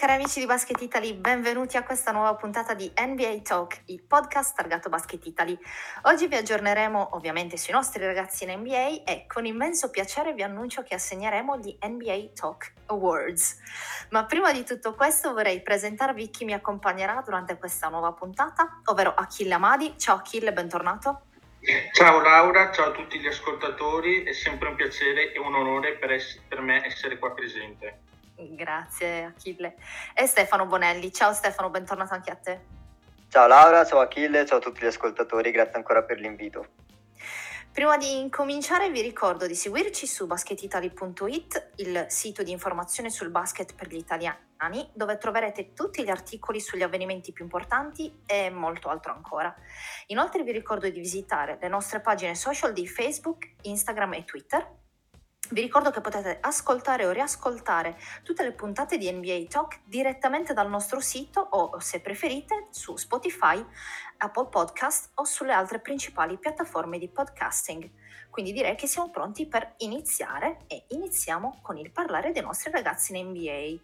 cari amici di Basket Italy, benvenuti a questa nuova puntata di NBA Talk, il podcast targato Basket Italy. Oggi vi aggiorneremo ovviamente sui nostri ragazzi in NBA e con immenso piacere vi annuncio che assegneremo gli NBA Talk Awards. Ma prima di tutto questo vorrei presentarvi chi mi accompagnerà durante questa nuova puntata, ovvero Achille Amadi. Ciao Achille, bentornato. Ciao Laura, ciao a tutti gli ascoltatori, è sempre un piacere e un onore per, ess- per me essere qua presente. Grazie Achille. E Stefano Bonelli. Ciao Stefano, bentornato anche a te. Ciao Laura, ciao Achille, ciao a tutti gli ascoltatori, grazie ancora per l'invito. Prima di incominciare vi ricordo di seguirci su basketitali.it, il sito di informazione sul basket per gli italiani, dove troverete tutti gli articoli sugli avvenimenti più importanti e molto altro ancora. Inoltre vi ricordo di visitare le nostre pagine social di Facebook, Instagram e Twitter vi ricordo che potete ascoltare o riascoltare tutte le puntate di NBA Talk direttamente dal nostro sito o, se preferite, su Spotify, Apple Podcast o sulle altre principali piattaforme di podcasting. Quindi direi che siamo pronti per iniziare e iniziamo con il parlare dei nostri ragazzi in NBA.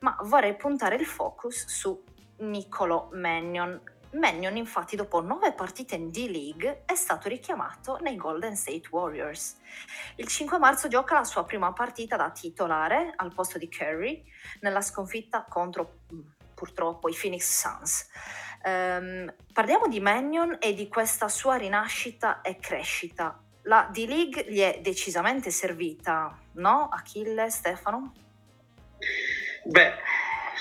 Ma vorrei puntare il focus su Nicolo Mannion, Mannion infatti dopo nove partite in D-League è stato richiamato nei Golden State Warriors. Il 5 marzo gioca la sua prima partita da titolare al posto di Curry nella sconfitta contro mm, purtroppo i Phoenix Suns. Um, parliamo di Mannion e di questa sua rinascita e crescita. La D-League gli è decisamente servita, no? Achille, Stefano? Beh,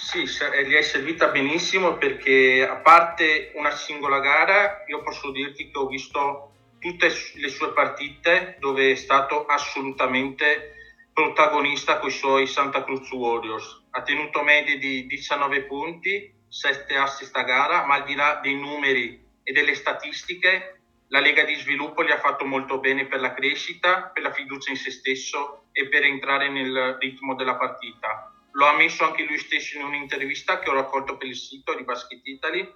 sì, eh, gli è servita benissimo perché a parte una singola gara, io posso dirti che ho visto tutte le sue partite dove è stato assolutamente protagonista con i suoi Santa Cruz Warriors. Ha tenuto medie di 19 punti, 7 assist a gara, ma al di là dei numeri e delle statistiche, la Lega di Sviluppo gli ha fatto molto bene per la crescita, per la fiducia in se stesso e per entrare nel ritmo della partita lo ha ammesso anche lui stesso in un'intervista che ho raccolto per il sito di Basket Italy,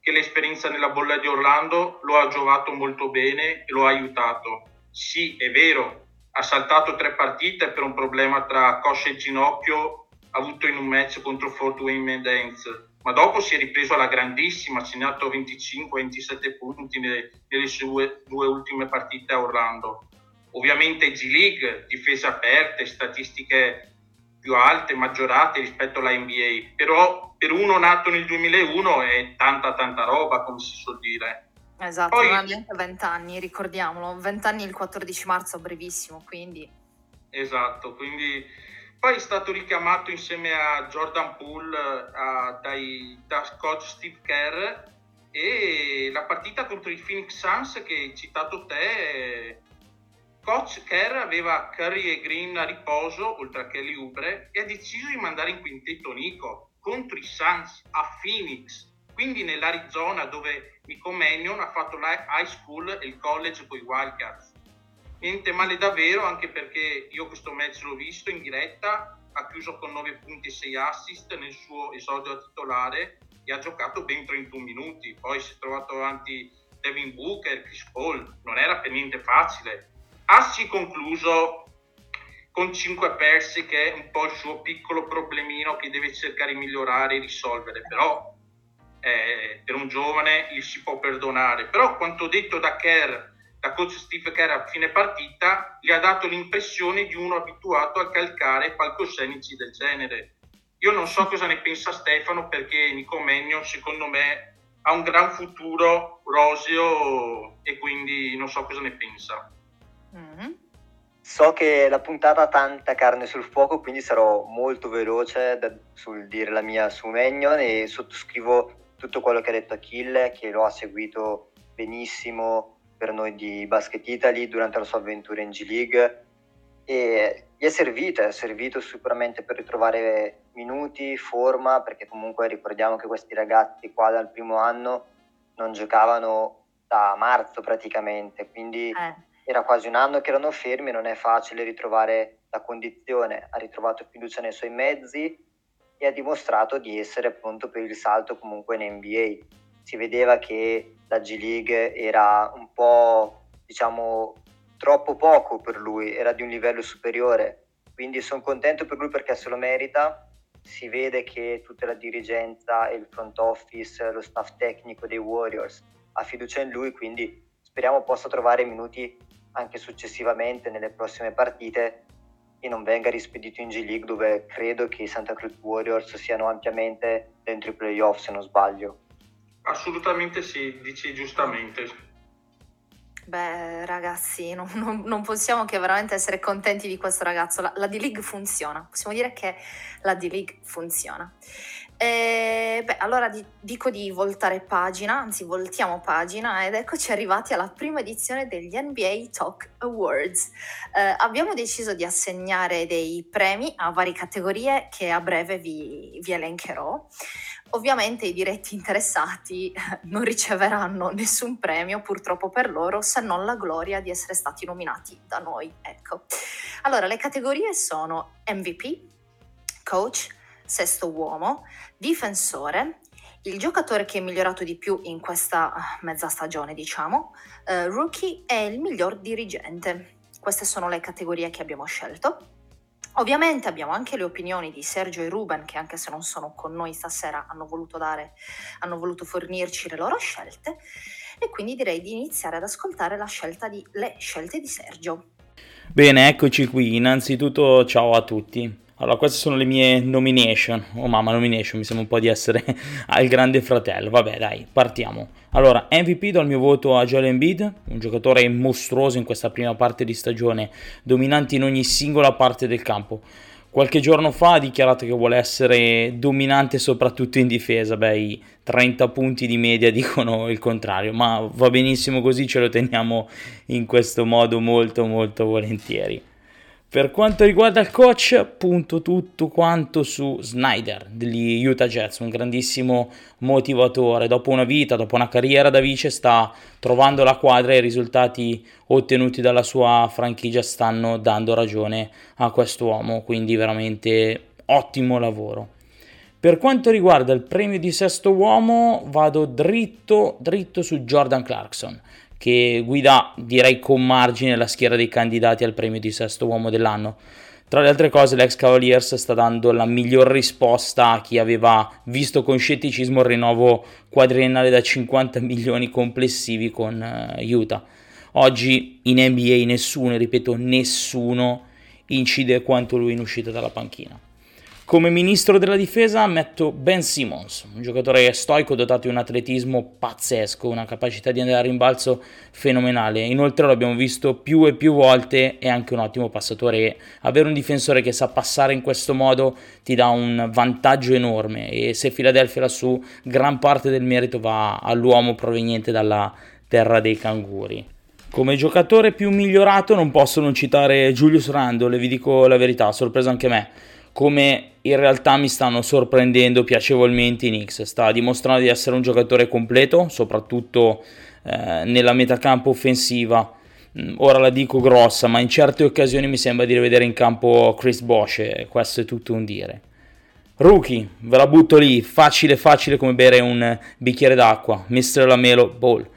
che l'esperienza nella bolla di Orlando lo ha giovato molto bene e lo ha aiutato. Sì, è vero, ha saltato tre partite per un problema tra coscia e ginocchio avuto in un match contro Fort Wayne Dance, ma dopo si è ripreso alla grandissima, ha segnato 25-27 punti nelle, nelle sue due ultime partite a Orlando. Ovviamente G League, difese aperte, statistiche più alte, maggiorate rispetto alla NBA, però per uno nato nel 2001 è tanta tanta roba, come si suol dire. Esatto, Poi, veramente 20 anni, ricordiamolo, 20 anni il 14 marzo, brevissimo, quindi... Esatto, quindi poi è stato richiamato insieme a Jordan Poole a, dai, da coach Steve Kerr. E la partita contro i Phoenix Suns che hai citato te Coach Kerr aveva Curry e Green a riposo, oltre a Kelly Ubre, e ha deciso di mandare in quintetto Nico contro i Suns a Phoenix, quindi nell'Arizona dove Nico Mannion ha fatto la high school e il college con i Wildcats. Niente male davvero, anche perché io questo match l'ho visto in diretta, ha chiuso con 9 punti e 6 assist nel suo esordio a titolare e ha giocato ben 31 minuti. Poi si è trovato avanti Devin Booker, Chris Paul, non era per niente facile Assi concluso con 5 persi che è un po' il suo piccolo problemino che deve cercare di migliorare e risolvere, però eh, per un giovane gli si può perdonare. Però quanto detto da Kerr, da coach Steve Kerr a fine partita, gli ha dato l'impressione di uno abituato a calcare palcoscenici del genere. Io non so cosa ne pensa Stefano perché Nico Magnon secondo me ha un gran futuro roseo e quindi non so cosa ne pensa. Mm-hmm. So che la puntata ha tanta carne sul fuoco, quindi sarò molto veloce da, sul dire la mia su Magnon e sottoscrivo tutto quello che ha detto Achille, che lo ha seguito benissimo per noi di Basket Italy durante la sua avventura in G League e gli è servito, è servito sicuramente per ritrovare minuti, forma, perché comunque ricordiamo che questi ragazzi qua dal primo anno non giocavano da marzo praticamente, quindi eh era quasi un anno che erano fermi, non è facile ritrovare la condizione, ha ritrovato fiducia nei suoi mezzi e ha dimostrato di essere pronto per il salto comunque in NBA. Si vedeva che la G League era un po', diciamo, troppo poco per lui, era di un livello superiore. Quindi sono contento per lui perché se lo merita si vede che tutta la dirigenza e il front office, lo staff tecnico dei Warriors ha fiducia in lui, quindi speriamo possa trovare minuti anche successivamente nelle prossime partite e non venga rispedito in G League dove credo che i Santa Cruz Warriors siano ampiamente dentro i playoff se non sbaglio. Assolutamente sì, dici giustamente. Beh, ragazzi, non, non, non, possiamo che veramente essere contenti di questo ragazzo. La, la D-League funziona, possiamo dire che la D-League funziona. E, beh, allora di, dico di voltare pagina, anzi voltiamo pagina ed eccoci arrivati alla prima edizione degli NBA Talk Awards. Eh, abbiamo deciso di assegnare dei premi a varie categorie che a breve vi, vi elencherò. Ovviamente i diretti interessati non riceveranno nessun premio purtroppo per loro se non la gloria di essere stati nominati da noi. Ecco. Allora, le categorie sono MVP, coach, sesto uomo, difensore, il giocatore che è migliorato di più in questa mezza stagione, diciamo, uh, rookie e il miglior dirigente. Queste sono le categorie che abbiamo scelto. Ovviamente abbiamo anche le opinioni di Sergio e Ruben che anche se non sono con noi stasera hanno voluto, dare, hanno voluto fornirci le loro scelte e quindi direi di iniziare ad ascoltare la scelta di, le scelte di Sergio. Bene, eccoci qui. Innanzitutto ciao a tutti. Allora, queste sono le mie nomination. Oh mamma, nomination, mi sembra un po' di essere al grande fratello. Vabbè, dai, partiamo. Allora, MVP do il mio voto a Joel Embiid, un giocatore mostruoso in questa prima parte di stagione, dominante in ogni singola parte del campo. Qualche giorno fa ha dichiarato che vuole essere dominante soprattutto in difesa. Beh, i 30 punti di media dicono il contrario, ma va benissimo così, ce lo teniamo in questo modo molto molto volentieri. Per quanto riguarda il coach, punto tutto quanto su Snyder degli Utah Jets, un grandissimo motivatore. Dopo una vita, dopo una carriera da vice, sta trovando la quadra e i risultati ottenuti dalla sua franchigia stanno dando ragione a quest'uomo. Quindi veramente ottimo lavoro. Per quanto riguarda il premio di sesto uomo, vado dritto, dritto su Jordan Clarkson che guida direi con margine la schiera dei candidati al premio di sesto uomo dell'anno. Tra le altre cose, l'ex Cavaliers sta dando la miglior risposta a chi aveva visto con scetticismo il rinnovo quadriennale da 50 milioni complessivi con uh, Utah. Oggi in NBA nessuno, ripeto, nessuno incide quanto lui in uscita dalla panchina. Come ministro della difesa metto Ben Simmons, un giocatore stoico dotato di un atletismo pazzesco, una capacità di andare a rimbalzo fenomenale. Inoltre l'abbiamo visto più e più volte, è anche un ottimo passatore avere un difensore che sa passare in questo modo ti dà un vantaggio enorme e se Philadelphia lassù gran parte del merito va all'uomo proveniente dalla terra dei canguri. Come giocatore più migliorato non posso non citare Julius Randle, vi dico la verità, sorpreso anche me come in realtà mi stanno sorprendendo piacevolmente i Knicks. Sta dimostrando di essere un giocatore completo, soprattutto eh, nella metacampo offensiva. Mm, ora la dico grossa, ma in certe occasioni mi sembra di rivedere in campo Chris Bosch e questo è tutto un dire. Rookie, ve la butto lì, facile facile come bere un bicchiere d'acqua. Mr. Lamelo Ball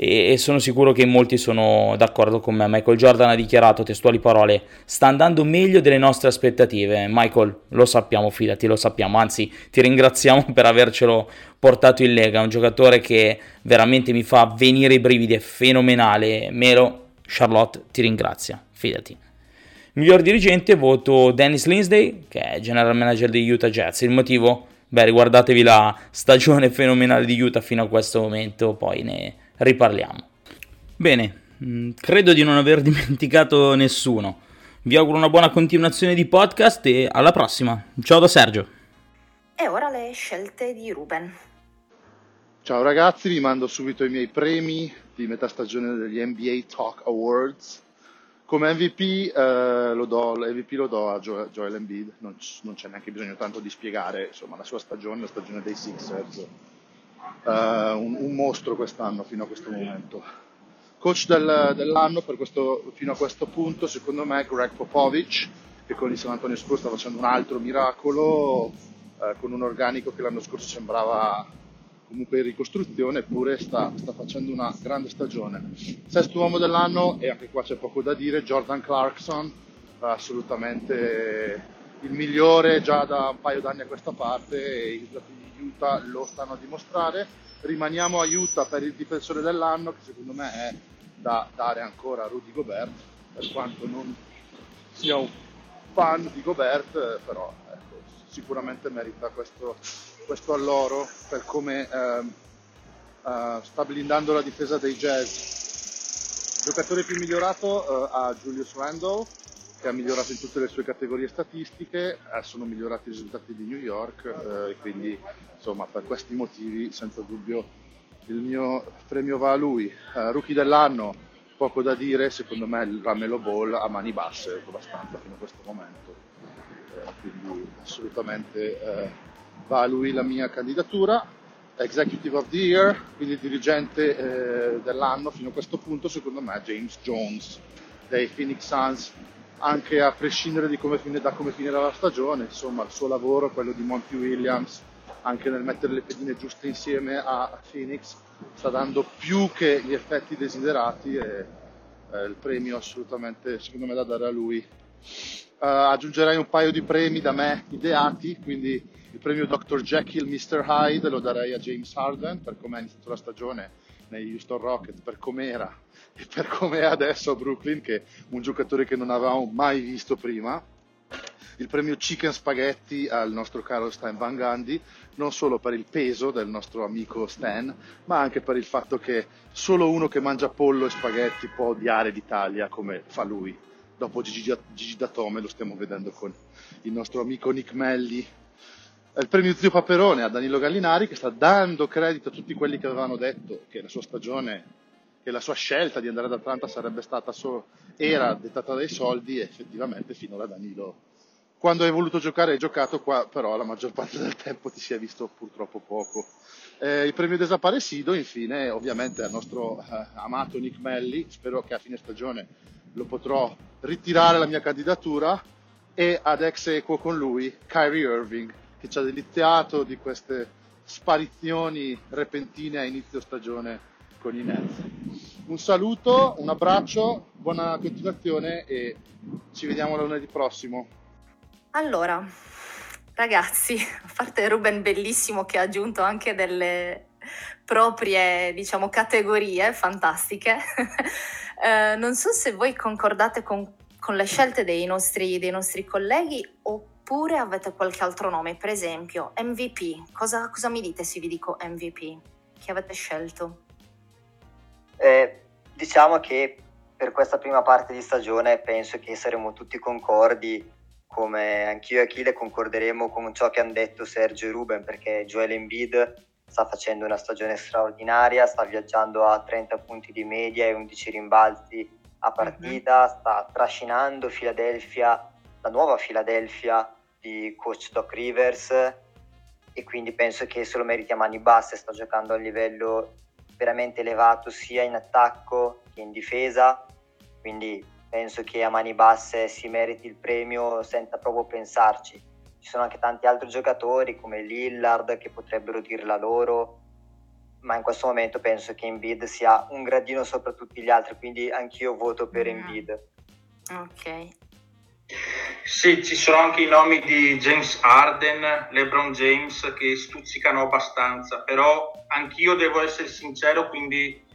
e, e sono sicuro che molti sono d'accordo con me. Michael Jordan ha dichiarato testuali parole: sta andando meglio delle nostre aspettative. Michael, lo sappiamo, fidati, lo sappiamo. Anzi, ti ringraziamo per avercelo portato in Lega. Un giocatore che veramente mi fa venire i brividi, è fenomenale. Melo, Charlotte, ti ringrazia, fidati. Miglior dirigente voto Dennis Lindsay, che è general manager degli Utah Jets. Il motivo? Beh, riguardatevi la stagione fenomenale di Utah fino a questo momento, poi ne riparliamo. Bene, mm, credo di non aver dimenticato nessuno. Vi auguro una buona continuazione di podcast e alla prossima. Ciao da Sergio. E ora le scelte di Ruben. Ciao ragazzi, vi mando subito i miei premi di metà stagione degli NBA Talk Awards. Come MVP, eh, lo, do, MVP lo do a Joel Embiid, non, non, c'è neanche bisogno tanto di spiegare insomma, la sua stagione, la stagione dei Sixers uh, un, un, mostro quest'anno fino a questo momento. Coach del, dell'anno questo, fino a questo punto secondo me è Greg Popovich che con il San Antonio Spurs sta facendo un altro miracolo uh, con un organico che l'anno scorso sembrava comunque in ricostruzione eppure sta, sta, facendo una grande stagione. Sesto uomo dell'anno e anche qua c'è poco da dire, Jordan Clarkson assolutamente il migliore già da un paio d'anni a questa parte e i Utah lo stanno a dimostrare. Rimaniamo a Utah per il difensore dell'anno che secondo me è da dare ancora a Rudy Gobert, per quanto non sia un fan di Gobert, però ecco, sicuramente merita questo, questo alloro per come eh, uh, sta blindando la difesa dei Jazz. Giocatore più migliorato uh, a Julius Randle, che ha migliorato in tutte le sue categorie statistiche, eh, sono migliorati i risultati di New York eh, e quindi insomma per questi motivi senza dubbio il mio premio va a lui. Uh, rookie dell'anno, poco da dire, secondo me il Ramelo Ball a mani basse, abbastanza fino a questo momento. Eh, quindi assolutamente eh, va a lui la mia candidatura. Executive of the Year, quindi dirigente eh, dell'anno fino a questo punto, secondo me, James Jones dei Phoenix Suns, anche a prescindere come fine, da come finirà la stagione, insomma, il suo lavoro, quello di Monty Williams, anche nel mettere le pedine giuste insieme a Phoenix, sta dando più che gli effetti desiderati e eh, il premio assolutamente, secondo me, da dare a lui. Uh, aggiungerei un paio di premi da me ideati, quindi il premio Dr. Jekyll Mr. Hyde lo darei a James Harden per come ha iniziato la stagione negli Houston Rockets, per com'era e per com'è adesso a Brooklyn, che è un giocatore che non avevamo mai visto prima. Il premio Chicken Spaghetti al nostro caro Stan Van Gundy, non solo per il peso del nostro amico Stan, ma anche per il fatto che solo uno che mangia pollo e spaghetti può odiare l'Italia come fa lui dopo Gigi, Gigi Datome, lo stiamo vedendo con il nostro amico Nick Melli. È il premio Zio Paperone a Danilo Gallinari che sta dando credito a tutti quelli che avevano detto che la sua stagione, che la sua scelta di andare ad Atlanta sarebbe stata solo, era dettata dai soldi e effettivamente finora Danilo quando hai voluto giocare hai giocato qua, però la maggior parte del tempo ti si è visto purtroppo poco. Eh, il premio Desaparecido, infine, ovviamente al nostro eh, amato Nick Melli, spero che a fine stagione lo potrò ritirare la mia candidatura e ad ex equo con lui Kyrie Irving che ci ha deliziato di queste sparizioni repentine a inizio stagione con i Nets. Un saluto, un abbraccio, buona continuazione e ci vediamo lunedì prossimo. Allora, ragazzi, a parte Ruben bellissimo che ha aggiunto anche delle proprie, diciamo, categorie fantastiche, Eh, non so se voi concordate con, con le scelte dei nostri, dei nostri, colleghi oppure avete qualche altro nome, per esempio MVP. Cosa, cosa mi dite se vi dico MVP? Chi avete scelto? Eh, diciamo che per questa prima parte di stagione penso che saremo tutti concordi, come anch'io e Achille concorderemo con ciò che hanno detto Sergio e Ruben, perché Joel Embiid sta facendo una stagione straordinaria, sta viaggiando a 30 punti di media e 11 rimbalzi a partita, mm-hmm. sta trascinando Philadelphia, la nuova Philadelphia di coach Doc Rivers e quindi penso che se lo meriti a mani basse, sta giocando a un livello veramente elevato sia in attacco che in difesa, quindi penso che a mani basse si meriti il premio senza proprio pensarci ci sono anche tanti altri giocatori come Lillard che potrebbero dirla loro, ma in questo momento penso che Embiid sia un gradino sopra tutti gli altri, quindi anch'io voto per mm. Embiid. Ok. Sì, ci sono anche i nomi di James Arden, LeBron James che stuzzicano abbastanza, però anch'io devo essere sincero, quindi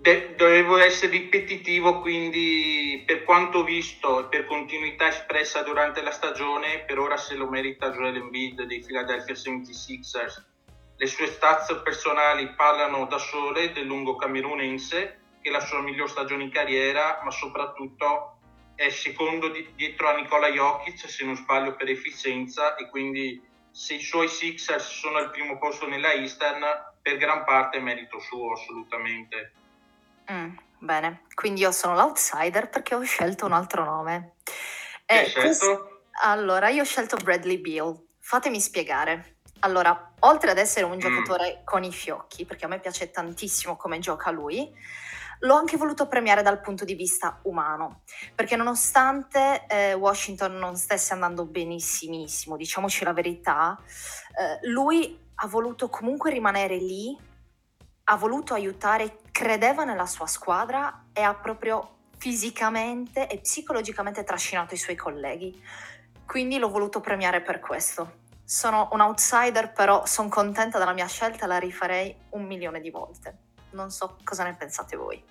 De- dovevo essere ripetitivo, quindi per quanto visto e per continuità espressa durante la stagione, per ora se lo merita Joel Embiid dei Philadelphia 76ers. Le sue stats personali parlano da sole del lungo camerunense, che è la sua miglior stagione in carriera, ma soprattutto è secondo di- dietro a Nicola Jokic, se non sbaglio per efficienza, e quindi se i suoi Sixers sono al primo posto nella Eastern, per gran parte è merito suo assolutamente. Mm, bene, quindi io sono l'outsider perché ho scelto un altro nome. Che hai scelto? Questo... Allora, io ho scelto Bradley Beal. Fatemi spiegare. Allora, oltre ad essere un mm. giocatore mm. con i fiocchi, perché a me piace tantissimo come gioca lui, l'ho anche voluto premiare dal punto di vista umano, perché nonostante eh, Washington non stesse andando benissimissimo, diciamoci la verità, eh, lui ha voluto comunque rimanere lì, ha voluto aiutare credeva nella sua squadra e ha proprio fisicamente e psicologicamente trascinato i suoi colleghi. quindi l'ho voluto premiare per questo. Sono un outsider, però sono contenta della mia scelta, la rifarei un milione di volte. Non so cosa ne pensate voi.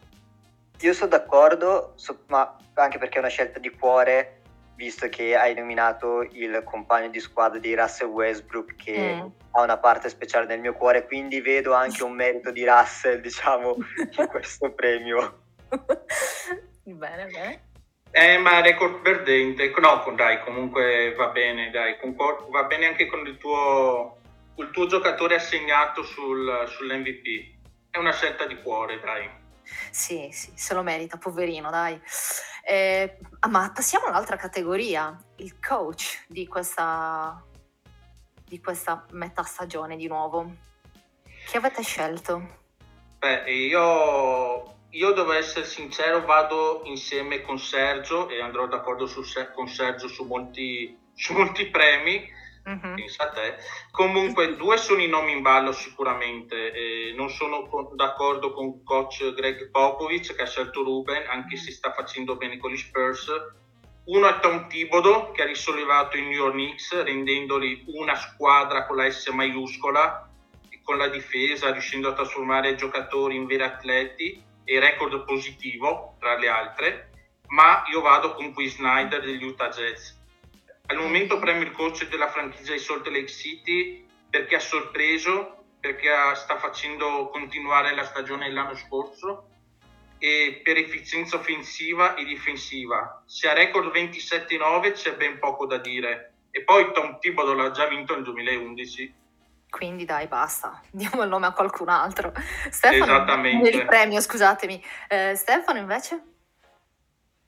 Io sono d'accordo, so, ma anche perché è una scelta di cuore, visto che hai nominato il compagno di squadra di Russell Westbrook che mm. ha una parte speciale nel mio cuore, quindi vedo anche un merito di Russell, diciamo, in questo premio. bene, bene. Eh, ma record perdente, no, dai, comunque va bene, dai, concor- va bene anche con il tuo, il tuo giocatore assegnato sul, sull'MVP. È una scelta di cuore, dai. Sì, sì, se lo merita, poverino, dai. Eh, ma passiamo all'altra categoria, il coach di questa, di questa metà stagione di nuovo. Chi avete scelto? Beh, io, io devo essere sincero, vado insieme con Sergio e andrò d'accordo su, con Sergio su molti, su molti premi Uh-huh. Pensa a te. Comunque, due sono i nomi in ballo sicuramente. Eh, non sono con, d'accordo con coach Greg Popovich che ha scelto Ruben, anche se sta facendo bene con gli Spurs. Uno è Tom Thibodeau che ha risollevato i New York Knicks rendendoli una squadra con la S maiuscola con la difesa, riuscendo a trasformare i giocatori in veri atleti e record positivo tra le altre. Ma io vado con Quinn Snyder degli Utah Jets al momento premio il coach della franchigia di Salt Lake City perché ha sorpreso, perché sta facendo continuare la stagione dell'anno scorso e per efficienza offensiva e difensiva. Se ha record 27-9 c'è ben poco da dire. E poi Tom Thibodeau l'ha già vinto nel 2011. Quindi dai, basta, diamo il nome a qualcun altro. Stefano, Esattamente. il premio, scusatemi. Eh, Stefano invece?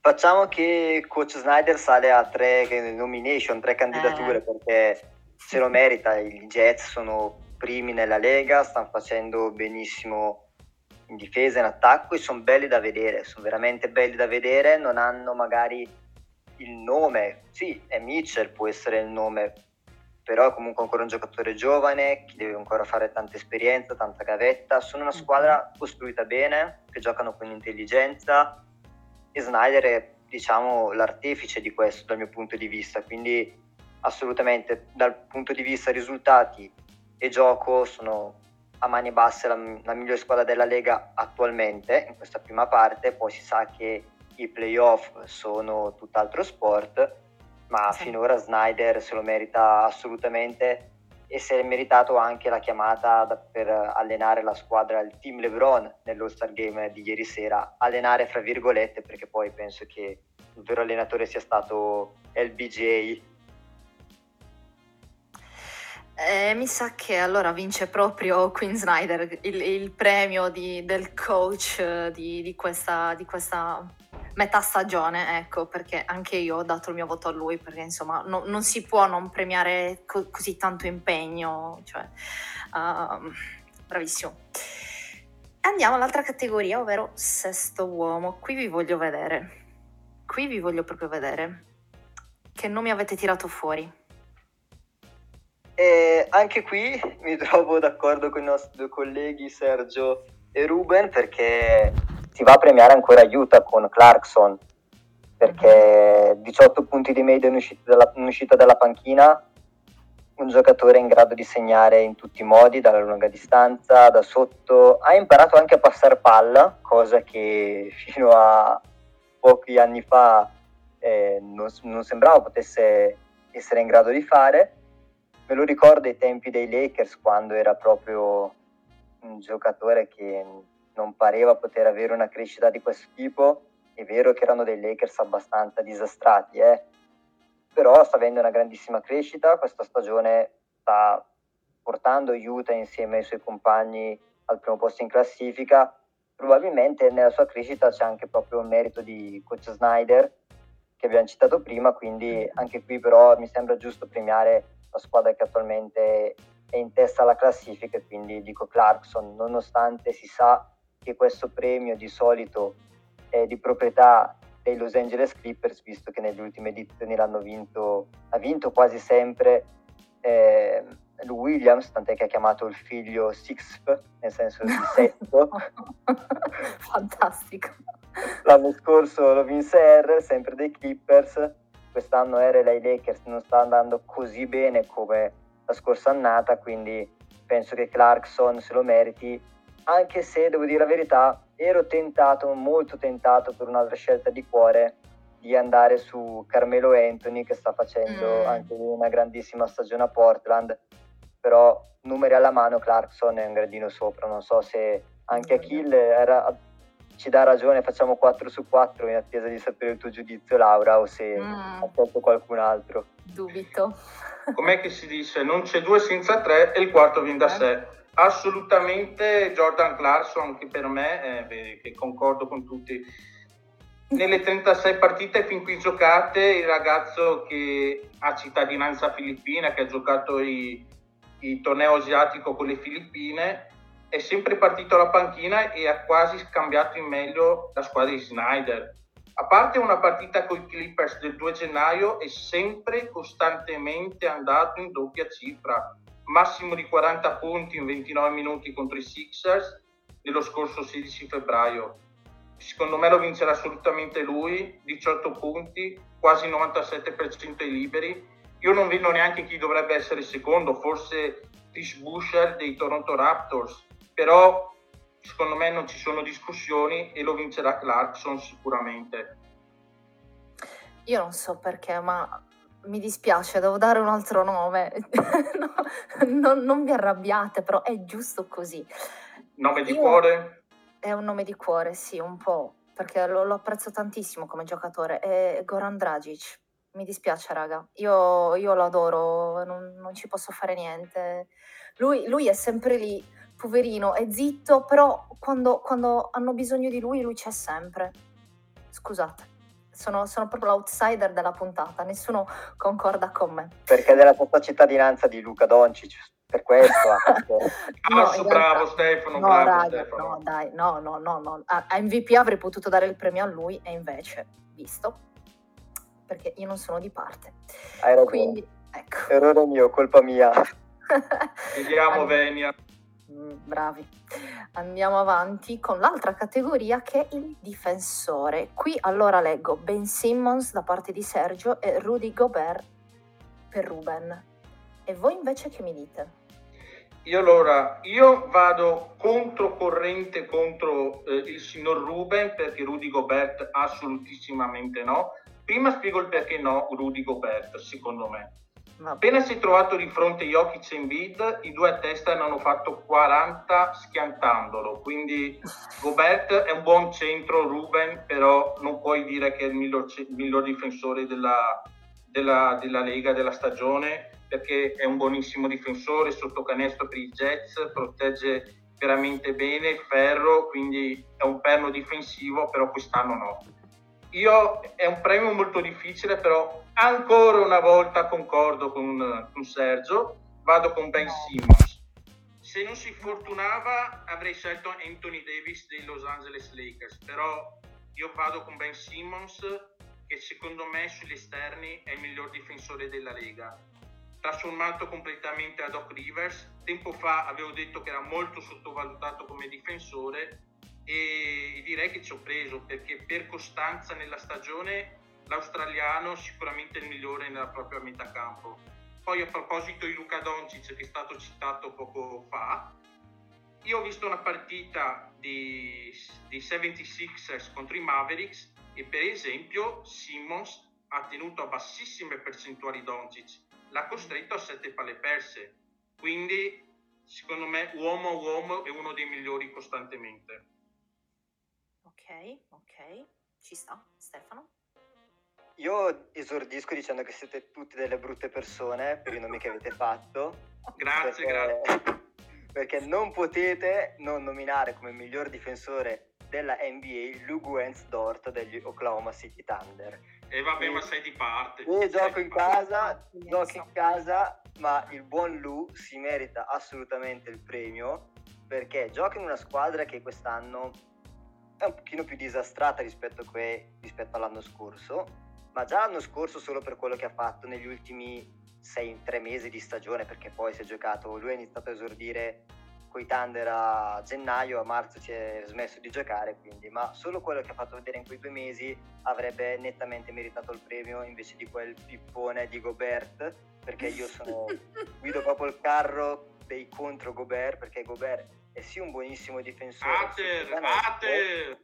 Facciamo che Coach Snyder sale a tre nomination, tre candidature eh. perché se lo merita. I Jets sono primi nella Lega, stanno facendo benissimo in difesa, in attacco e sono belli da vedere, sono veramente belli da vedere, non hanno magari il nome, sì, è Mitchell, può essere il nome, però è comunque ancora un giocatore giovane, che deve ancora fare tanta esperienza, tanta gavetta, sono una squadra costruita bene, che giocano con intelligenza, e Snyder è diciamo l'artefice di questo dal mio punto di vista, quindi assolutamente dal punto di vista risultati e gioco sono a mani basse la, la migliore squadra della Lega attualmente in questa prima parte, poi si sa che i playoff sono tutt'altro sport, ma sì. finora Snyder se lo merita assolutamente e si è meritato anche la chiamata da, per allenare la squadra, il team LeBron nell'All-Star Game di ieri sera, allenare fra virgolette perché poi penso che il vero allenatore sia stato LBJ. Eh, mi sa che allora vince proprio Queen Snyder il, il premio di, del coach di, di, questa, di questa metà stagione, ecco, perché anche io ho dato il mio voto a lui, perché insomma no, non si può non premiare co- così tanto impegno, cioè, uh, bravissimo. Andiamo all'altra categoria, ovvero sesto uomo. Qui vi voglio vedere, qui vi voglio proprio vedere. Che nomi avete tirato fuori? E anche qui mi trovo d'accordo con i nostri due colleghi Sergio e Ruben perché si va a premiare ancora Utah con Clarkson perché 18 punti di media in uscita dalla, in uscita dalla panchina un giocatore in grado di segnare in tutti i modi, dalla lunga distanza, da sotto, ha imparato anche a passare palla, cosa che fino a pochi anni fa eh, non, non, sembrava potesse essere in grado di fare. Me lo ricordo ai tempi dei Lakers quando era proprio un giocatore che non pareva poter avere una crescita di questo tipo. È vero che erano dei Lakers abbastanza disastrati, eh? però sta avendo una grandissima crescita. Questa stagione sta portando Utah insieme ai suoi compagni al primo posto in classifica. Probabilmente nella sua crescita c'è anche proprio un merito di coach Snyder che abbiamo citato prima, quindi anche qui però mi sembra giusto premiare la squadra che attualmente è in testa alla classifica, quindi dico Clarkson, nonostante si sa che questo premio di solito è di proprietà dei Los Angeles Clippers, visto che nelle ultime edizioni l'hanno vinto, ha vinto quasi sempre eh, Williams, tant'è che ha chiamato il figlio Sixth, nel senso di sesto. Fantastico. L'anno scorso lo vinse R, sempre dei Clippers, quest'anno RLA Lakers non sta andando così bene come la scorsa annata, quindi penso che Clarkson se lo meriti, anche se devo dire la verità, ero tentato, molto tentato per un'altra scelta di cuore di andare su Carmelo Anthony che sta facendo mm. anche una grandissima stagione a Portland, però numeri alla mano Clarkson è un gradino sopra, non so se anche Achille era, ci dà ragione, facciamo 4 su 4 in attesa di sapere il tuo giudizio Laura o se mm. aspetto qualcun altro. Dubito. Com'è che si dice? Non c'è due senza tre e il quarto viene da eh. sé. Assolutamente Jordan Clarkson anche per me, eh, che concordo con tutti. Nelle 36 partite fin qui giocate, il ragazzo che ha cittadinanza filippina, che ha giocato i, il torneo asiatico con le Filippine, è sempre partito alla panchina e ha quasi scambiato in meglio la squadra di Snyder. A parte una partita con i Clippers del 2 gennaio, è sempre costantemente andato in doppia cifra, massimo di 40 punti in 29 minuti contro i Sixers nello scorso 16 febbraio. Secondo me lo vincerà assolutamente lui, 18 punti, quasi 97% ai liberi io non vedo neanche chi dovrebbe essere secondo, forse Tish Busher dei Toronto Raptors, però secondo me non ci sono discussioni e lo vincerà Clarkson sicuramente. Io non so perché, ma mi dispiace, devo dare un altro nome. no, non, non, vi arrabbiate, però è giusto così. Nome di Io... cuore? È un nome di cuore, sì, un po', perché lo, lo apprezzo tantissimo come giocatore. È Goran Dragic. Mi dispiace, raga. Io, io lo adoro, non, non, ci posso fare niente. Lui, lui, è sempre lì, poverino, è zitto, però quando, quando, hanno bisogno di lui, lui c'è sempre. Scusate, sono, sono, proprio l'outsider della puntata, nessuno concorda con me. Perché della tua cittadinanza di Luca Doncic, per questo. no, ah, bravo Stefano, no, bravo raga, Stefano. No, dai, no, no, no, no. A, MVP avrei potuto dare il premio a lui e invece, visto, perché io non sono di parte. Hai ragione. Quindi, ecco. Errore mio, colpa mia. Vediamo Venia. Mm, bravi. Andiamo avanti con l'altra categoria che è il difensore. Qui allora leggo Ben Simmons da parte di Sergio e Rudy Gobert per Ruben. E voi invece che mi dite? Io allora, io vado controcorrente contro eh, il signor Ruben perché Rudy Gobert assolutissimamente no Prima spiego il perché no Rudy Gobert, secondo me. Appena si è trovato di fronte Jokic e Embiid, i due a testa ne hanno fatto 40 schiantandolo, quindi Gobert è un buon centro, Ruben, però non puoi dire che è il miglior, il miglior difensore della, della, della, Lega, della stagione, perché è un buonissimo difensore, sotto canestro per i Jets, protegge veramente bene il ferro, quindi è un perno difensivo, però quest'anno no. Io è un premio molto difficile, però ancora una volta concordo con, con Sergio, vado con Ben Simmons. Se non si fortunava avrei scelto Anthony Davis dei Los Angeles Lakers, però io vado con Ben Simmons che secondo me sugli esterni è il miglior difensore della Lega. Trasformato completamente a Doc Rivers, tempo fa avevo detto che era molto sottovalutato come difensore, e direi che ci ho preso perché per costanza nella stagione l'australiano sicuramente il migliore nella propria metà campo. Poi a proposito di Luca Doncic che è stato citato poco fa, io ho visto una partita di, di 76ers contro i Mavericks e per esempio Simmons ha tenuto a bassissime percentuali Doncic, l'ha costretto a sette palle perse, quindi secondo me uomo a uomo è uno dei migliori costantemente. Ok, ok, ci sta. Stefano? Io esordisco dicendo che siete tutte delle brutte persone per i nomi che avete fatto. Grazie, perché, grazie. Perché non potete non nominare come miglior difensore della NBA Lugu Dort degli Oklahoma City Thunder. E vabbè, e, ma sei di parte. Io gioco in casa, gioco in casa, ma il buon Lu si merita assolutamente il premio perché gioca in una squadra che quest'anno è un pochino più disastrata rispetto, que- rispetto all'anno scorso, ma già l'anno scorso solo per quello che ha fatto negli ultimi 6-3 mesi di stagione, perché poi si è giocato, lui ha iniziato a esordire coi Thunder a gennaio, a marzo si è smesso di giocare, quindi, ma solo quello che ha fatto vedere in quei due mesi avrebbe nettamente meritato il premio invece di quel pippone di Gobert, perché io sono, guido proprio il carro dei contro Gobert, perché Gobert è sì un buonissimo difensore. Ater, Ater!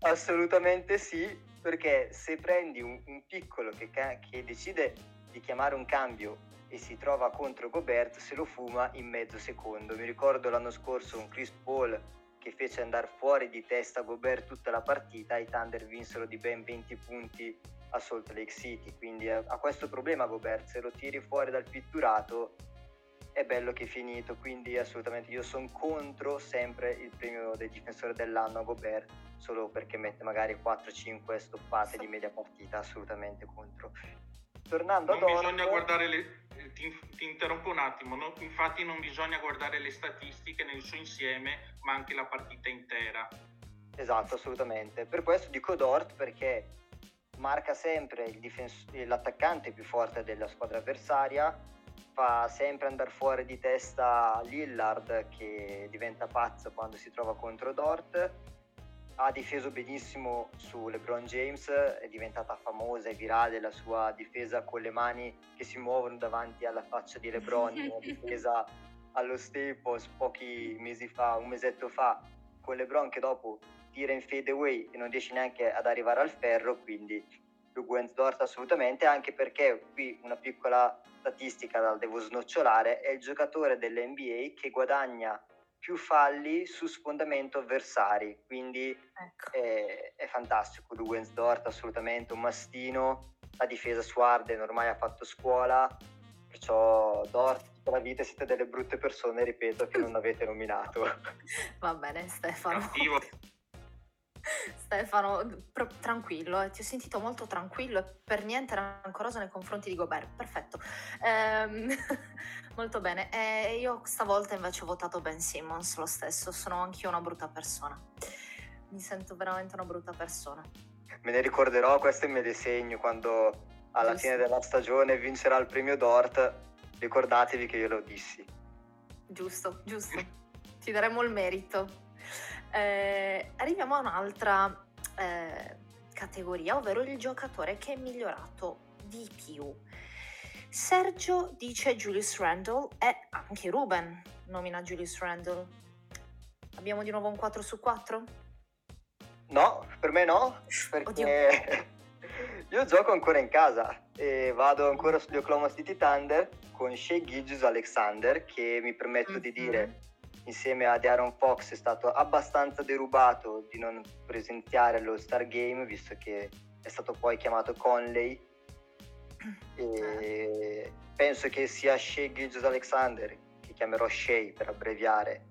Assolutamente sì, perché se prendi un, un piccolo che, che decide di chiamare un cambio e si trova contro Gobert, se lo fuma in mezzo secondo. Mi ricordo l'anno scorso un Chris Paul che fece andare fuori di testa Gobert tutta la partita, i Thunder vinsero di ben 20 punti a Salt Lake City, quindi ha questo problema Gobert, se lo tiri fuori dal pitturato è bello che è finito, quindi assolutamente io sono contro sempre il premio del difensore dell'anno a Gobert, solo perché mette magari 4-5 stoppate di media partita, assolutamente contro. Tornando non ad bisogna guardare le, ti, ti, interrompo un attimo, no? infatti non bisogna guardare le statistiche nel suo insieme, ma anche la partita intera. Esatto, assolutamente. Per questo dico Dort perché marca sempre difens- l'attaccante più forte della squadra avversaria, fa sempre andare fuori di testa Lillard che diventa pazzo quando si trova contro Dort. Ha difeso benissimo su LeBron James, è diventata famosa e virale la sua difesa con le mani che si muovono davanti alla faccia di LeBron, una difesa allo Staples pochi mesi fa, un mesetto fa, con LeBron che dopo tira in fade away e non riesce neanche ad arrivare al ferro, quindi Luke Wentworth assolutamente, anche perché qui una piccola statistica la devo snocciolare, è il giocatore dell'NBA che guadagna più falli su sfondamento avversari, quindi ecco. è, è, fantastico. Dort assolutamente un mastino, la difesa su Arden ormai ha fatto scuola, perciò Dort tutta la vita siete delle brutte persone, ripeto, che non avete nominato. Va bene Stefano. Cattivo. Stefano, pro- tranquillo, eh. ti ho sentito molto tranquillo e per niente rancoroso nei confronti di Gobert, perfetto. Ehm, molto bene, e io stavolta invece ho votato Ben Simmons lo stesso, sono anch'io una brutta persona. Mi sento veramente una brutta persona. Me ne ricorderò questo e me le segno quando alla Giusto. fine della stagione vincerà il premio Dort, ricordatevi che io lo dissi. Giusto, giusto, ti daremo il merito. Eh, arriviamo a un'altra eh, categoria, ovvero il giocatore che è migliorato di più. Sergio dice Julius Randle e anche Ruben nomina Julius Randle. Abbiamo di nuovo un 4 su 4? No, per me no, perché io gioco ancora in casa e vado ancora sugli Oklahoma City Thunder con Shea Gilgius Alexander che mi permetto mm-hmm. di dire insieme ad Aaron Fox è stato abbastanza derubato di non presenziare allo Star Game visto che è stato poi chiamato Conley. E penso che sia Shea Gilgis Alexander che chiamerò Shea per abbreviare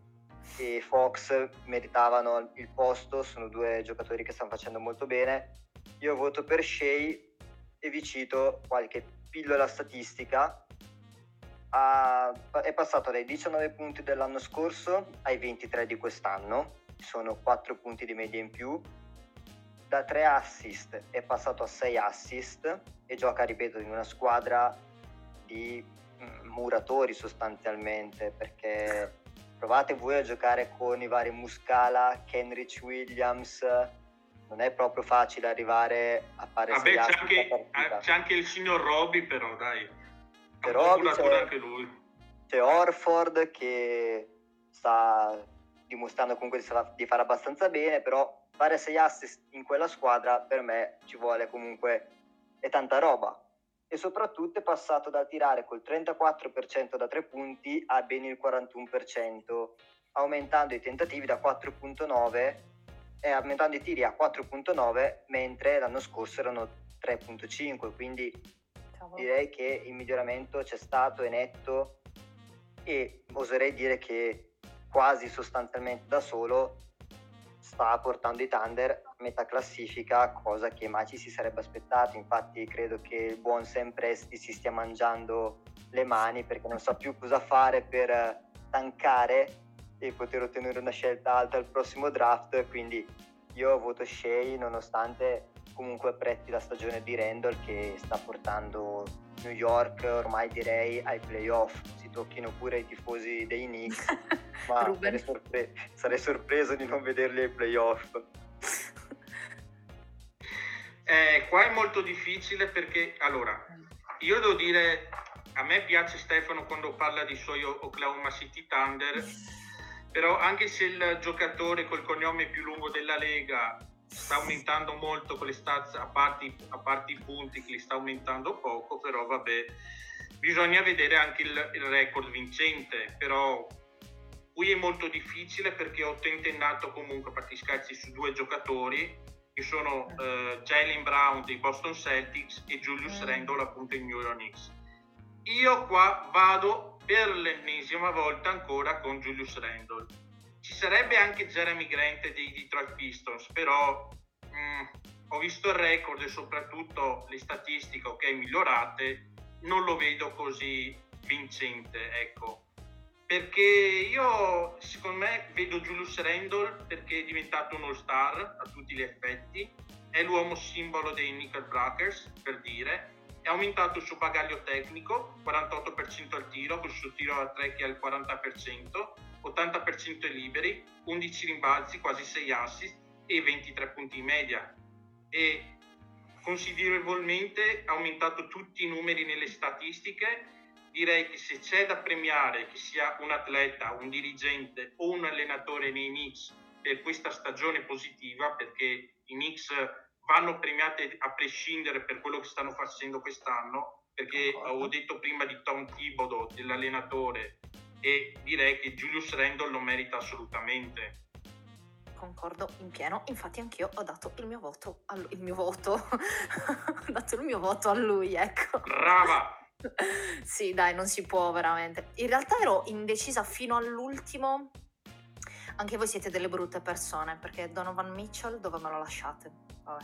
e Fox meritavano il posto sono due giocatori che stanno facendo molto bene. Io voto per Shea e vi cito qualche pillola statistica ha, è passato dai 19 punti dell'anno scorso ai 23 di quest'anno, sono 4 punti di media in più. Da 3 assist è passato a 6 assist e gioca, ripeto, in una squadra di mm, muratori sostanzialmente, perché provate voi a giocare con i vari Muscala, Kenrich Williams, non è proprio facile arrivare a fare Vabbè, c'è anche, c'è anche il signor Robby però dai però c'è, anche lui. c'è Orford che sta dimostrando comunque di fare abbastanza bene, però fare 6 assist in quella squadra per me ci vuole comunque è tanta roba. E soprattutto è passato da tirare col 34% da 3 punti a ben il 41%, aumentando i tentativi da 4.9 e aumentando i tiri a 4.9 mentre l'anno scorso erano 3.5, quindi Cavolo. direi che il miglioramento c'è stato, è netto e oserei dire che quasi sostanzialmente da solo sta portando i Thunder a metà classifica, cosa che mai ci si sarebbe aspettato. Infatti credo che il buon Sam Presti si stia mangiando le mani perché non sa più cosa fare per tankare e poter ottenere una scelta alta al prossimo draft. Quindi io voto Shea nonostante comunque apprezzi la stagione di Randall che sta portando New York ormai direi ai playoff. Si tocchino pure i tifosi dei Knicks, ma sarei, sorpre- sarei, sorpreso di non vederli ai playoff. Eh, qua è molto difficile perché, allora, io devo dire, a me piace Stefano quando parla di suoi Oklahoma City Thunder, però anche se il giocatore col cognome più lungo della Lega sta aumentando molto con le stats, a parte, a parte i punti che li sta aumentando poco, però vabbè, bisogna vedere anche il, il record vincente, però qui è molto difficile perché ho tentennato comunque a fatti scherzi su due giocatori che sono uh, Jalen Brown dei Boston Celtics e Julius mm. Randle appunto in New York Knicks. Io qua vado per l'ennesima volta ancora con Julius Randle ci sarebbe anche Jeremy Grant dei Detroit Pistons, però mh, mm, ho visto il record e soprattutto le statistiche ok migliorate, non lo vedo così vincente, ecco. Perché io, secondo me, vedo Julius Randle perché è diventato un all-star a tutti gli effetti, è l'uomo simbolo dei Knickerbockers, per dire, è aumentato il suo bagaglio tecnico, 48% al tiro, con il suo tiro a 3 che è al 40%, 80% ai liberi, 11 rimbalzi, quasi 6 assist e 23 punti in media. E considerevolmente ha aumentato tutti i numeri nelle statistiche. Direi che se c'è da premiare che sia un atleta, un dirigente o un allenatore nei Knicks per questa stagione positiva, perché i Knicks vanno premiati a prescindere per quello che stanno facendo quest'anno, perché ho detto prima di Tom Thibodeau, dell'allenatore, e direi che Julius Randle lo merita assolutamente. Concordo in pieno, infatti anch'io ho dato il mio voto, a lui, il mio voto, ho dato il mio voto a lui, ecco. Brava! sì, dai, non si può veramente. In realtà ero indecisa fino all'ultimo. Anche voi siete delle brutte persone, perché Donovan Mitchell dove me lo lasciate? Vabbè.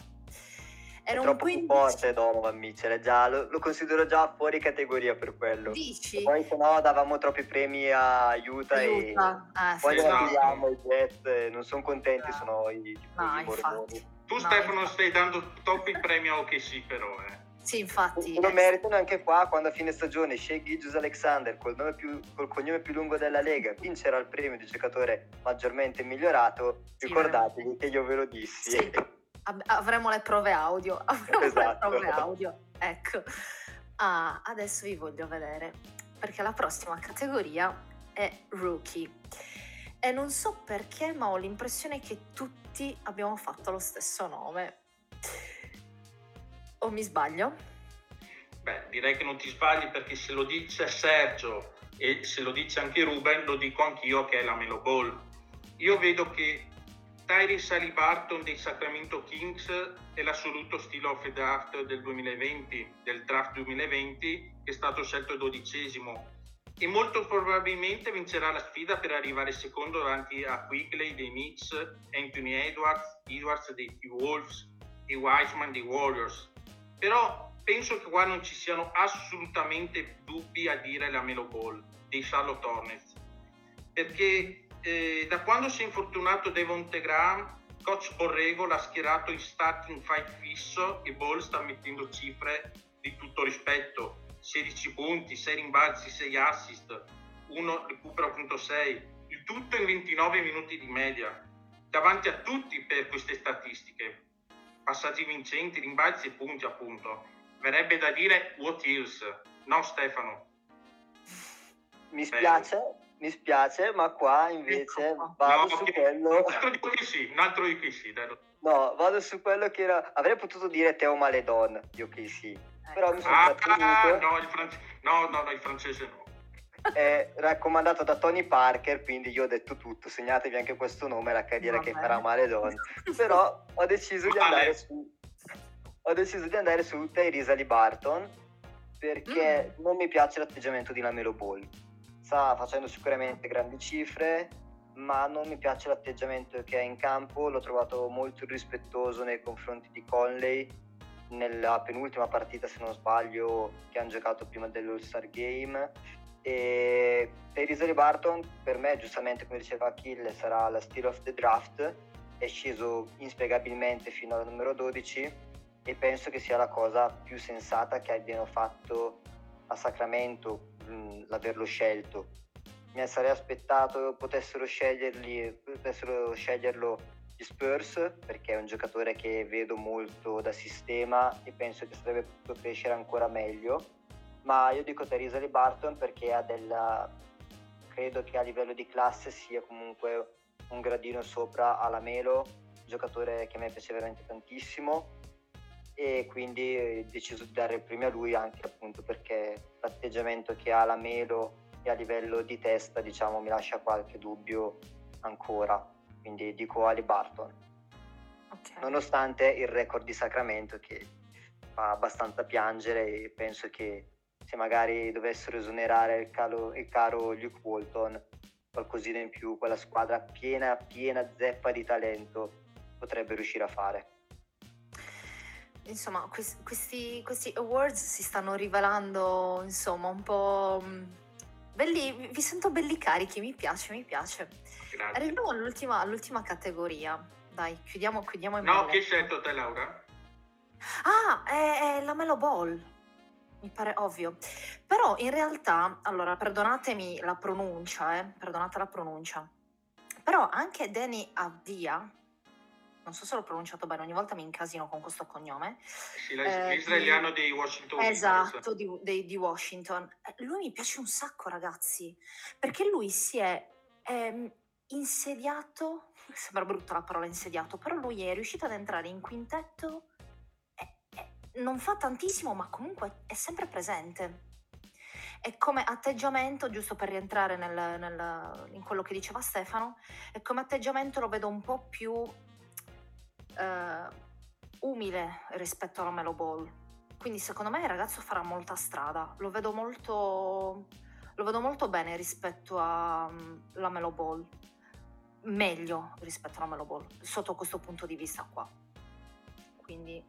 Era è troppo 15... forte Donovan Mitchell, già, lo, lo, considero già fuori categoria per quello. Dici? Poi se no davamo troppi premi a Utah, Utah. e ah, poi sì, esatto. i Jets, non sono contenti, sono i no, infatti. Tu no, Stefano infatti. stai dando troppi premi a OKC però, eh. Sì, infatti. Lo meritano anche qua quando a fine stagione Shea Gilgius Alexander col, più, col, cognome più lungo della Lega vincerà il premio di giocatore maggiormente migliorato. Sì, Ricordatevi che io ve lo dissi. Sì avremo le prove audio. Avremo esatto. le prove audio. Ecco. Ah, adesso vi voglio vedere perché la prossima categoria è rookie. E non so perché, ma ho l'impressione che tutti abbiamo fatto lo stesso nome. O mi sbaglio? Beh, direi che non ti sbagli perché se lo dice Sergio e se lo dice anche Ruben, lo dico anch'io che è la Melo Ball. Io vedo che Tyrese Alibarton dei Sacramento Kings è l'assoluto stile the draft del 2020, del draft 2020, che è stato scelto dodicesimo e molto probabilmente vincerà la sfida per arrivare secondo davanti a Quigley dei Knicks, Anthony Edwards, Edwards dei T-Wolves e Wiseman dei Warriors. Però penso che qua non ci siano assolutamente dubbi a dire la Melo Ball dei Charlotte Hornets, perché eh, da quando si è infortunato Devonte Graham, coach Borrego l'ha schierato in starting fight fisso e Ball sta mettendo cifre di tutto rispetto. 16 punti, 6 rimbalzi, 6 assist, 1 recupero appunto 6, il tutto in 29 minuti di media. Davanti a tutti per queste statistiche. Passaggi vincenti, rimbalzi e punti appunto. Verrebbe da dire what else, no Stefano? Mi spiace, mi spiace, ma qua invece ecco. vado no, su okay. quello. Un altro di cui sì, un altro di cui sì. Dai. No, vado su quello che era. Avrei potuto dire Teo Maledon di OKC, ecco. però mi sono ah, trattenuto. No, il france... no, no, no, il francese no. È raccomandato da Tony Parker, quindi io ho detto tutto. Segnatevi anche questo nome, la carriera che farà Maledon. però ho deciso di andare su. Ho deciso di andare su Tyrese Barton perché mm. non mi piace l'atteggiamento di Lamelo Ball sta facendo sicuramente grandi cifre, ma non mi piace l'atteggiamento che ha in campo, l'ho trovato molto irrispettoso nei confronti di Conley nella penultima partita, se non sbaglio, che hanno giocato prima dell'All-Star Game. E Terry Barton, per me, giustamente come diceva Achille, sarà la steal of the draft, è sceso inspiegabilmente fino al numero 12 e penso che sia la cosa più sensata che abbiano fatto a Sacramento l'averlo scelto. Mi sarei aspettato potessero, potessero sceglierlo gli Spurs perché è un giocatore che vedo molto da sistema e penso che sarebbe potuto crescere ancora meglio. Ma io dico Teresa Lee Barton perché ha della, credo che a livello di classe sia comunque un gradino sopra alla Melo, giocatore che a me piace veramente tantissimo e quindi ho deciso di dare il premio a lui anche appunto perché l'atteggiamento che ha la Melo e a livello di testa diciamo mi lascia qualche dubbio ancora. Quindi dico Ali Barton. Okay. nonostante il record di Sacramento che fa abbastanza piangere e penso che se magari dovessero esonerare il, calo, il caro Luke Walton qualcosina in più quella squadra piena piena zeppa di talento potrebbe riuscire a fare insomma, questi, questi, awards si stanno rivelando, insomma, un po'... Mm, belli, vi sento belli carichi, mi piace, mi piace. Grazie. Arriviamo all'ultima, all'ultima categoria. Dai, chiudiamo, chiudiamo No, che hai scelto te, Laura? Ah, è, è la Melo Ball. Mi pare ovvio. Però in realtà, allora, perdonatemi la pronuncia, eh, perdonate la pronuncia. Però anche Danny Avdia, non so se l'ho pronunciato bene, ogni volta mi incasino con questo cognome. Sì, eh, l'israeliano di, di Washington. Esatto, di, di, di, Washington. Eh, lui mi piace un sacco, ragazzi, perché lui si è ehm, insediato, sembra brutta la parola insediato, però lui è riuscito ad entrare in quintetto, e, e non fa tantissimo, ma comunque è sempre presente. E come atteggiamento, giusto per rientrare nel, nel, in quello che diceva Stefano, e come atteggiamento lo vedo un po' più eh, umile rispetto alla Melo Ball. Quindi secondo me il ragazzo farà molta strada, lo vedo molto, lo vedo molto bene rispetto alla mm, Melo Ball, meglio rispetto alla Melo Ball, sotto questo punto di vista qua. Quindi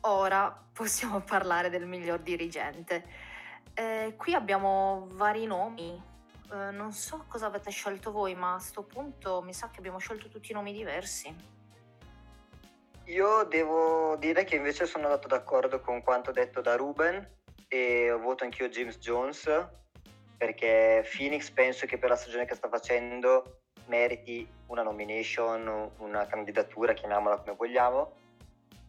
ora possiamo parlare del miglior dirigente. Eh, qui abbiamo vari nomi, eh, non so cosa avete scelto voi, ma a questo punto mi sa che abbiamo scelto tutti nomi diversi. Io devo dire che invece sono andato d'accordo con quanto detto da Ruben e voto anch'io James Jones perché Phoenix penso che per la stagione che sta facendo meriti una nomination, una candidatura, chiamiamola come vogliamo.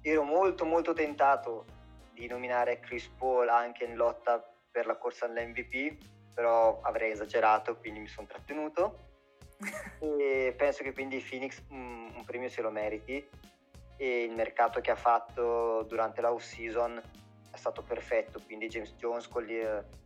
Ero molto molto tentato di nominare Chris Paul anche in lotta per la corsa all'MVP, però avrei esagerato, quindi mi sono trattenuto. e penso che quindi Phoenix un, un premio se lo meriti e il mercato che ha fatto durante la off-season è stato perfetto, quindi James Jones con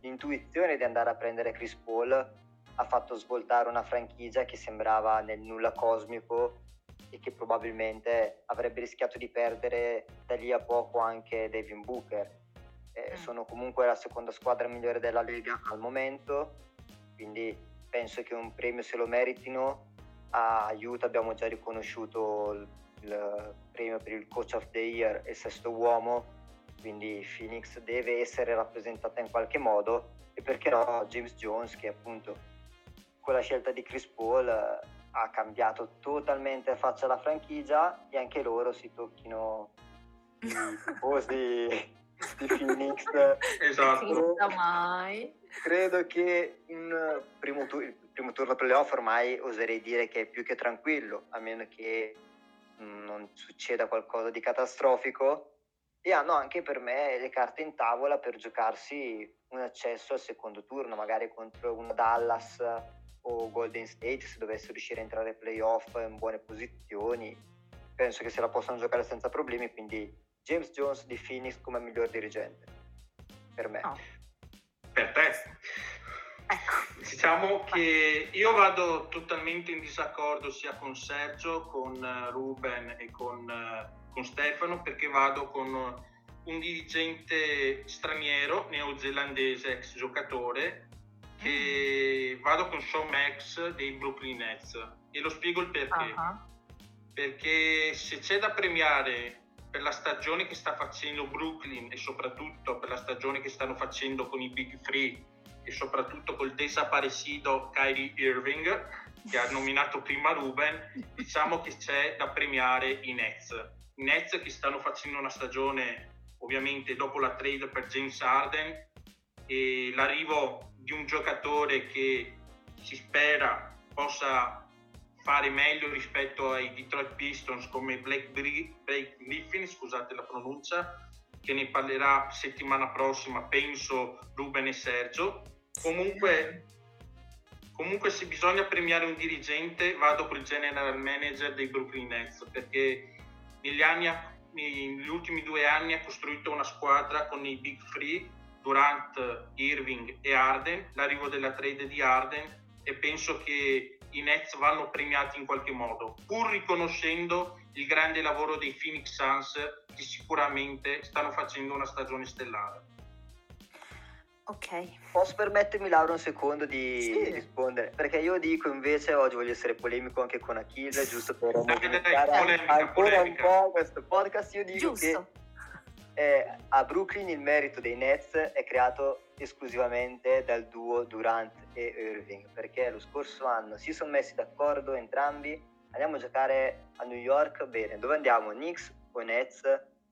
l'intuizione di andare a prendere Chris Paul ha fatto svoltare una franchigia che sembrava nel nulla cosmico e che probabilmente avrebbe rischiato di perdere da lì a poco anche Devin Booker. Eh, mm. sono comunque la seconda squadra migliore della Lega al momento, quindi penso che un premio se lo meritino. A Utah abbiamo già riconosciuto il premio per il Coach of the Year e sesto uomo, quindi Phoenix deve essere rappresentata in qualche modo e perché no James Jones che appunto con la scelta di Chris Paul ha cambiato totalmente la faccia alla franchigia e anche loro si tocchino i tifosi di Phoenix. Esatto. mai. Credo che un primo, tu- il primo turno playoff ormai oserei dire che è più che tranquillo, a meno che non succeda qualcosa di catastrofico e hanno anche per me le carte in tavola per giocarsi un accesso al secondo turno, magari contro una Dallas o Golden State se dovesse riuscire a entrare ai playoff in buone posizioni. Penso che se la possano giocare senza problemi, quindi James Jones di Phoenix come miglior dirigente, per me. Oh. Per te? Ecco. Diciamo che io vado totalmente in disaccordo sia con Sergio, con eh, Ruben e con, eh, con Stefano perché vado con un dirigente straniero, neozelandese, ex giocatore, che mm. vado con Sean Max dei Brooklyn Nets e lo spiego il perché. Uh-huh. Perché se c'è da premiare per la stagione che sta facendo Brooklyn e soprattutto per la stagione che stanno facendo con i Big Free e soprattutto col desaparecido Kyrie Irving che ha nominato prima Ruben, diciamo che c'è da premiare i Nets. I Nets che stanno facendo una stagione ovviamente dopo la trade per James Harden e l'arrivo di un giocatore che si spera possa fare meglio rispetto ai Detroit Pistons come Blake, Blake Griffin, scusate la pronuncia, che ne parlerà settimana prossima, penso Ruben e Sergio. Comunque, comunque se bisogna premiare un dirigente vado col general manager dei Brooklyn Nets perché negli, anni, negli ultimi due anni ha costruito una squadra con i Big Free, Durant, Irving e Arden, l'arrivo della trade di Arden e penso che i Nets vanno premiati in qualche modo, pur riconoscendo il grande lavoro dei Phoenix Suns che sicuramente stanno facendo una stagione stellare. Ok. Posso permettermi Laura un secondo di sì. rispondere? Perché io dico invece oggi voglio essere polemico anche con Achille, giusto per dai, dai, dai, polemica, ancora polemica. un po' questo podcast. Io dico giusto. che eh, a Brooklyn il merito dei Nets è creato esclusivamente dal duo Durant e Irving, perché lo scorso anno si sono messi d'accordo entrambi, andiamo a giocare a New York, bene, dove andiamo? Knicks o Nets?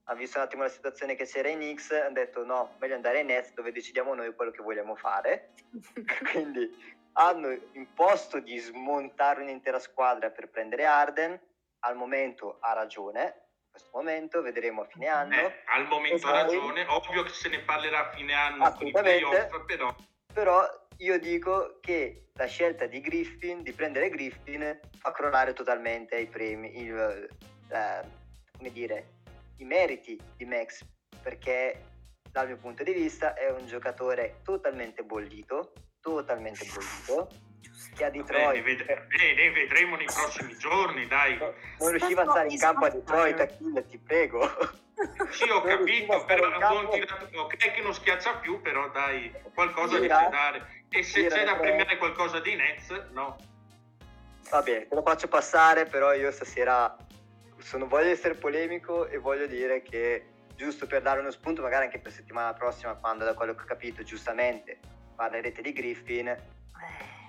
Ha visto un attimo la situazione che c'era in Knicks, hanno detto no, meglio andare ai Nets dove decidiamo noi quello che vogliamo fare. Quindi hanno imposto di smontare un'intera squadra per prendere Arden, al momento ha ragione, questo momento, vedremo a fine anno. Eh, al momento ha ragione, ovvio che se ne parlerà a fine anno con i playoff, però... Però io dico che la scelta di Griffin, di prendere Griffin, fa crollare totalmente i premi, il, eh, come dire, i meriti di Max, perché dal mio punto di vista è un giocatore totalmente bollito, totalmente bollito, che a Detroit. Bene, ved- bene, vedremo nei prossimi giorni, dai. Non riusciva a stare in campo a Detroit, Achille, ti prego. Sì, ho capito, però non tirato, ok che non schiaccia più, però dai, qualcosa Tira. c'è dare. E se c'è da premiare qualcosa di Nets, no. Va bene, te lo faccio passare, però io stasera sono, voglio essere polemico e voglio dire che giusto per dare uno spunto, magari anche per settimana prossima, quando da quello che ho capito, giustamente parlerete di Griffin, eh.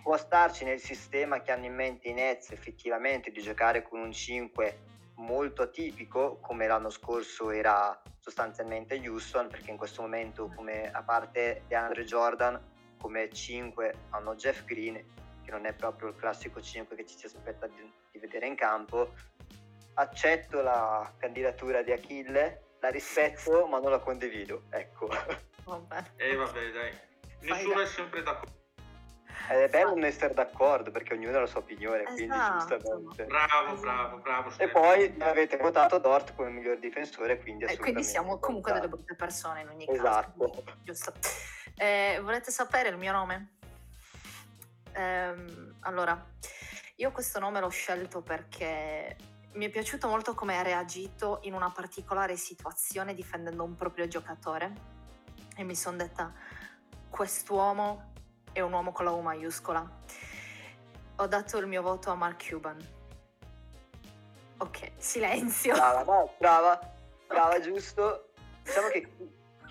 può starci nel sistema che hanno in mente i Nets effettivamente di giocare con un 5 molto atipico come l'anno scorso era sostanzialmente Houston perché in questo momento come a parte di Andre Jordan come 5 hanno Jeff Green che non è proprio il classico 5 che ci si aspetta di, di vedere in campo accetto la candidatura di Achille la rispetto ma non la condivido ecco vabbè. e eh, vabbè dai nessuno è sempre d'accordo. È bello non essere d'accordo perché ognuno ha la sua opinione, esatto. quindi giustamente. Bravo, esatto. bravo, bravo. E poi avete votato Dort come miglior difensore, quindi eh, quindi siamo comunque delle brutte persone in ogni esatto. caso. Giusto. Eh, volete sapere il mio nome? Eh, allora, io questo nome l'ho scelto perché mi è piaciuto molto come ha reagito in una particolare situazione difendendo un proprio giocatore e mi sono detta quest'uomo è un uomo con la U maiuscola. Ho dato il mio voto a Mark Cuban. Ok, silenzio. Brava, no, brava, brava, giusto. Diciamo che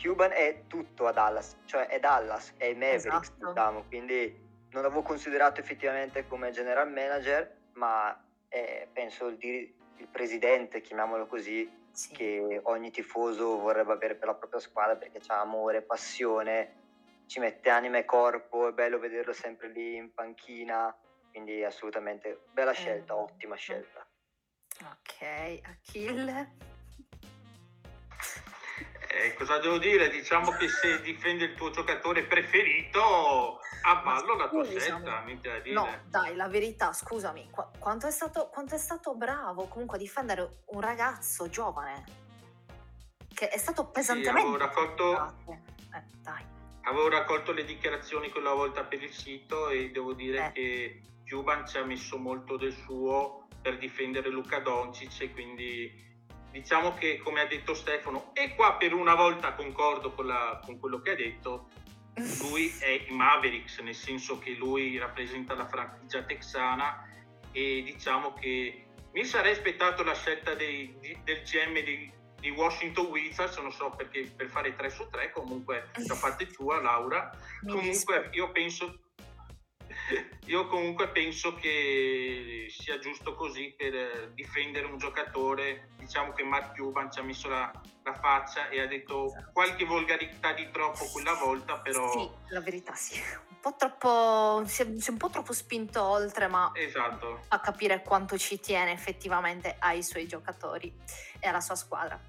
Cuban è tutto a Dallas, cioè è Dallas, è i Mavericks, esatto. diciamo, quindi non l'avevo considerato effettivamente come general manager, ma è, penso il, dir- il, presidente, chiamiamolo così, sì. che ogni tifoso vorrebbe avere per la propria squadra perché c'ha amore, passione ci mette anima e corpo, è bello vederlo sempre lì in panchina, quindi assolutamente bella scelta, eh. ottima scelta. Ok, Achille. Eh, cosa devo dire? Diciamo che se difende il tuo giocatore preferito, avvallo la tua scelta. No, dai, la verità, scusami, qu- quanto, è stato, quanto è stato bravo comunque a difendere un ragazzo giovane che è stato pesantemente... Sì, raccolto... Eh, dai avevo raccolto le dichiarazioni quella volta per il sito e devo dire eh. che Cuban ci ha messo molto del suo per difendere Luca Doncic e quindi diciamo che come ha detto Stefano e qua per una volta concordo con, la, con quello che ha detto lui è i Mavericks nel senso che lui rappresenta la franchigia texana e diciamo che mi sarei aspettato la scelta dei, del GM dei, di Washington Wizards, non so perché per fare 3 su 3, comunque da parte tua Laura, comunque io penso, io comunque penso che sia giusto così per difendere un giocatore. Diciamo che Mark Cuban ci ha messo la, la faccia e ha detto esatto. qualche volgarità di troppo quella volta, però... Sì, la verità sì. Un po' troppo... si è, si è un po' troppo spinto oltre, ma... Esatto. A capire quanto ci tiene effettivamente ai suoi giocatori e alla sua squadra.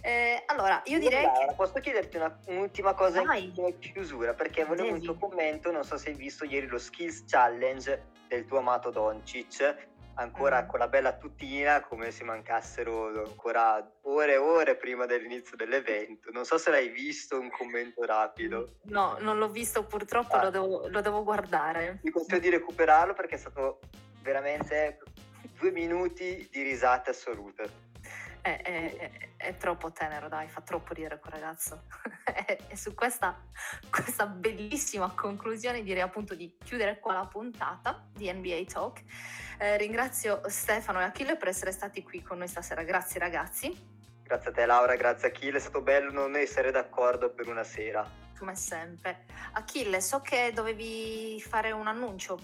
Eh, allora, io direi Laura, che... Posso chiederti una, un'ultima cosa Vai. in chiusura? Perché volevo un tuo commento, non so se hai visto ieri lo Skills Challenge del tuo amato Doncic, ancora mm. con la bella tutina, come se mancassero ancora ore e ore prima dell'inizio dell'evento. Non so se l'hai visto, un commento rapido. No, non l'ho visto purtroppo, ah. lo, devo, lo devo guardare. Ti consiglio di recuperarlo perché è stato veramente due minuti di risate assolute è, è, è, troppo tenero, dai, fa troppo ridere quel ragazzo. e su questa, questa, bellissima conclusione direi appunto di chiudere qua la puntata di NBA Talk. Eh, ringrazio Stefano e Achille per essere stati qui con noi stasera, grazie ragazzi. Grazie a te Laura, grazie Achille, è stato bello non essere d'accordo per una sera. Come sempre. Achille, so che dovevi fare un annuncio.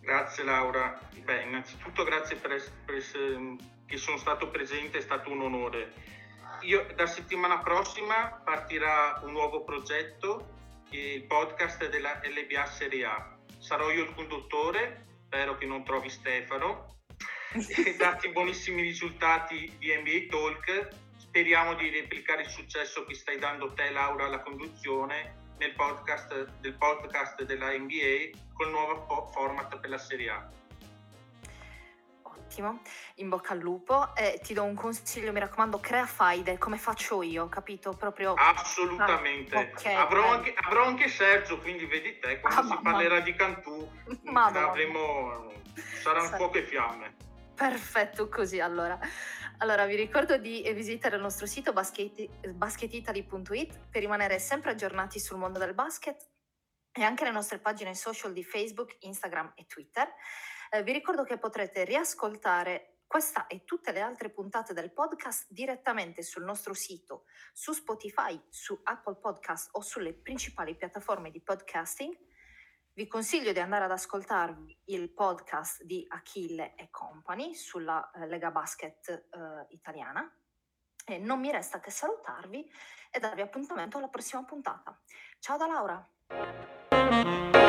Grazie Laura. Beh, innanzitutto grazie per, per essere che sono stato presente, è stato un onore. Io, da settimana prossima partirà un nuovo progetto, il podcast della LBA Serie A. Sarò io il conduttore, spero che non trovi Stefano, dati buonissimi risultati di NBA Talk, speriamo di replicare il successo che stai dando te Laura alla conduzione nel podcast, del podcast della NBA col nuovo format per la Serie A ottimo, in bocca al lupo. Eh, ti do un consiglio, mi raccomando, crea faide come faccio io, capito? Proprio... Assolutamente. Ah, okay, avrò, anche, avrò, anche, Sergio, quindi vedi te, quando ah, si mamma. parlerà di Cantù avremo, saranno Sai. fuoco e fiamme. Perfetto, così allora. Allora, vi ricordo di visitare il nostro sito basket, basketitaly.it per rimanere sempre aggiornati sul mondo del basket e anche le nostre pagine social di Facebook, Instagram e Twitter. Eh, vi ricordo che potrete riascoltare questa e tutte le altre puntate del podcast direttamente sul nostro sito, su Spotify, su Apple Podcast o sulle principali piattaforme di podcasting. Vi consiglio di andare ad ascoltarvi il podcast di Achille e Company sulla eh, Lega Basket eh, italiana. E non mi resta che salutarvi e darvi appuntamento alla prossima puntata. Ciao da Laura!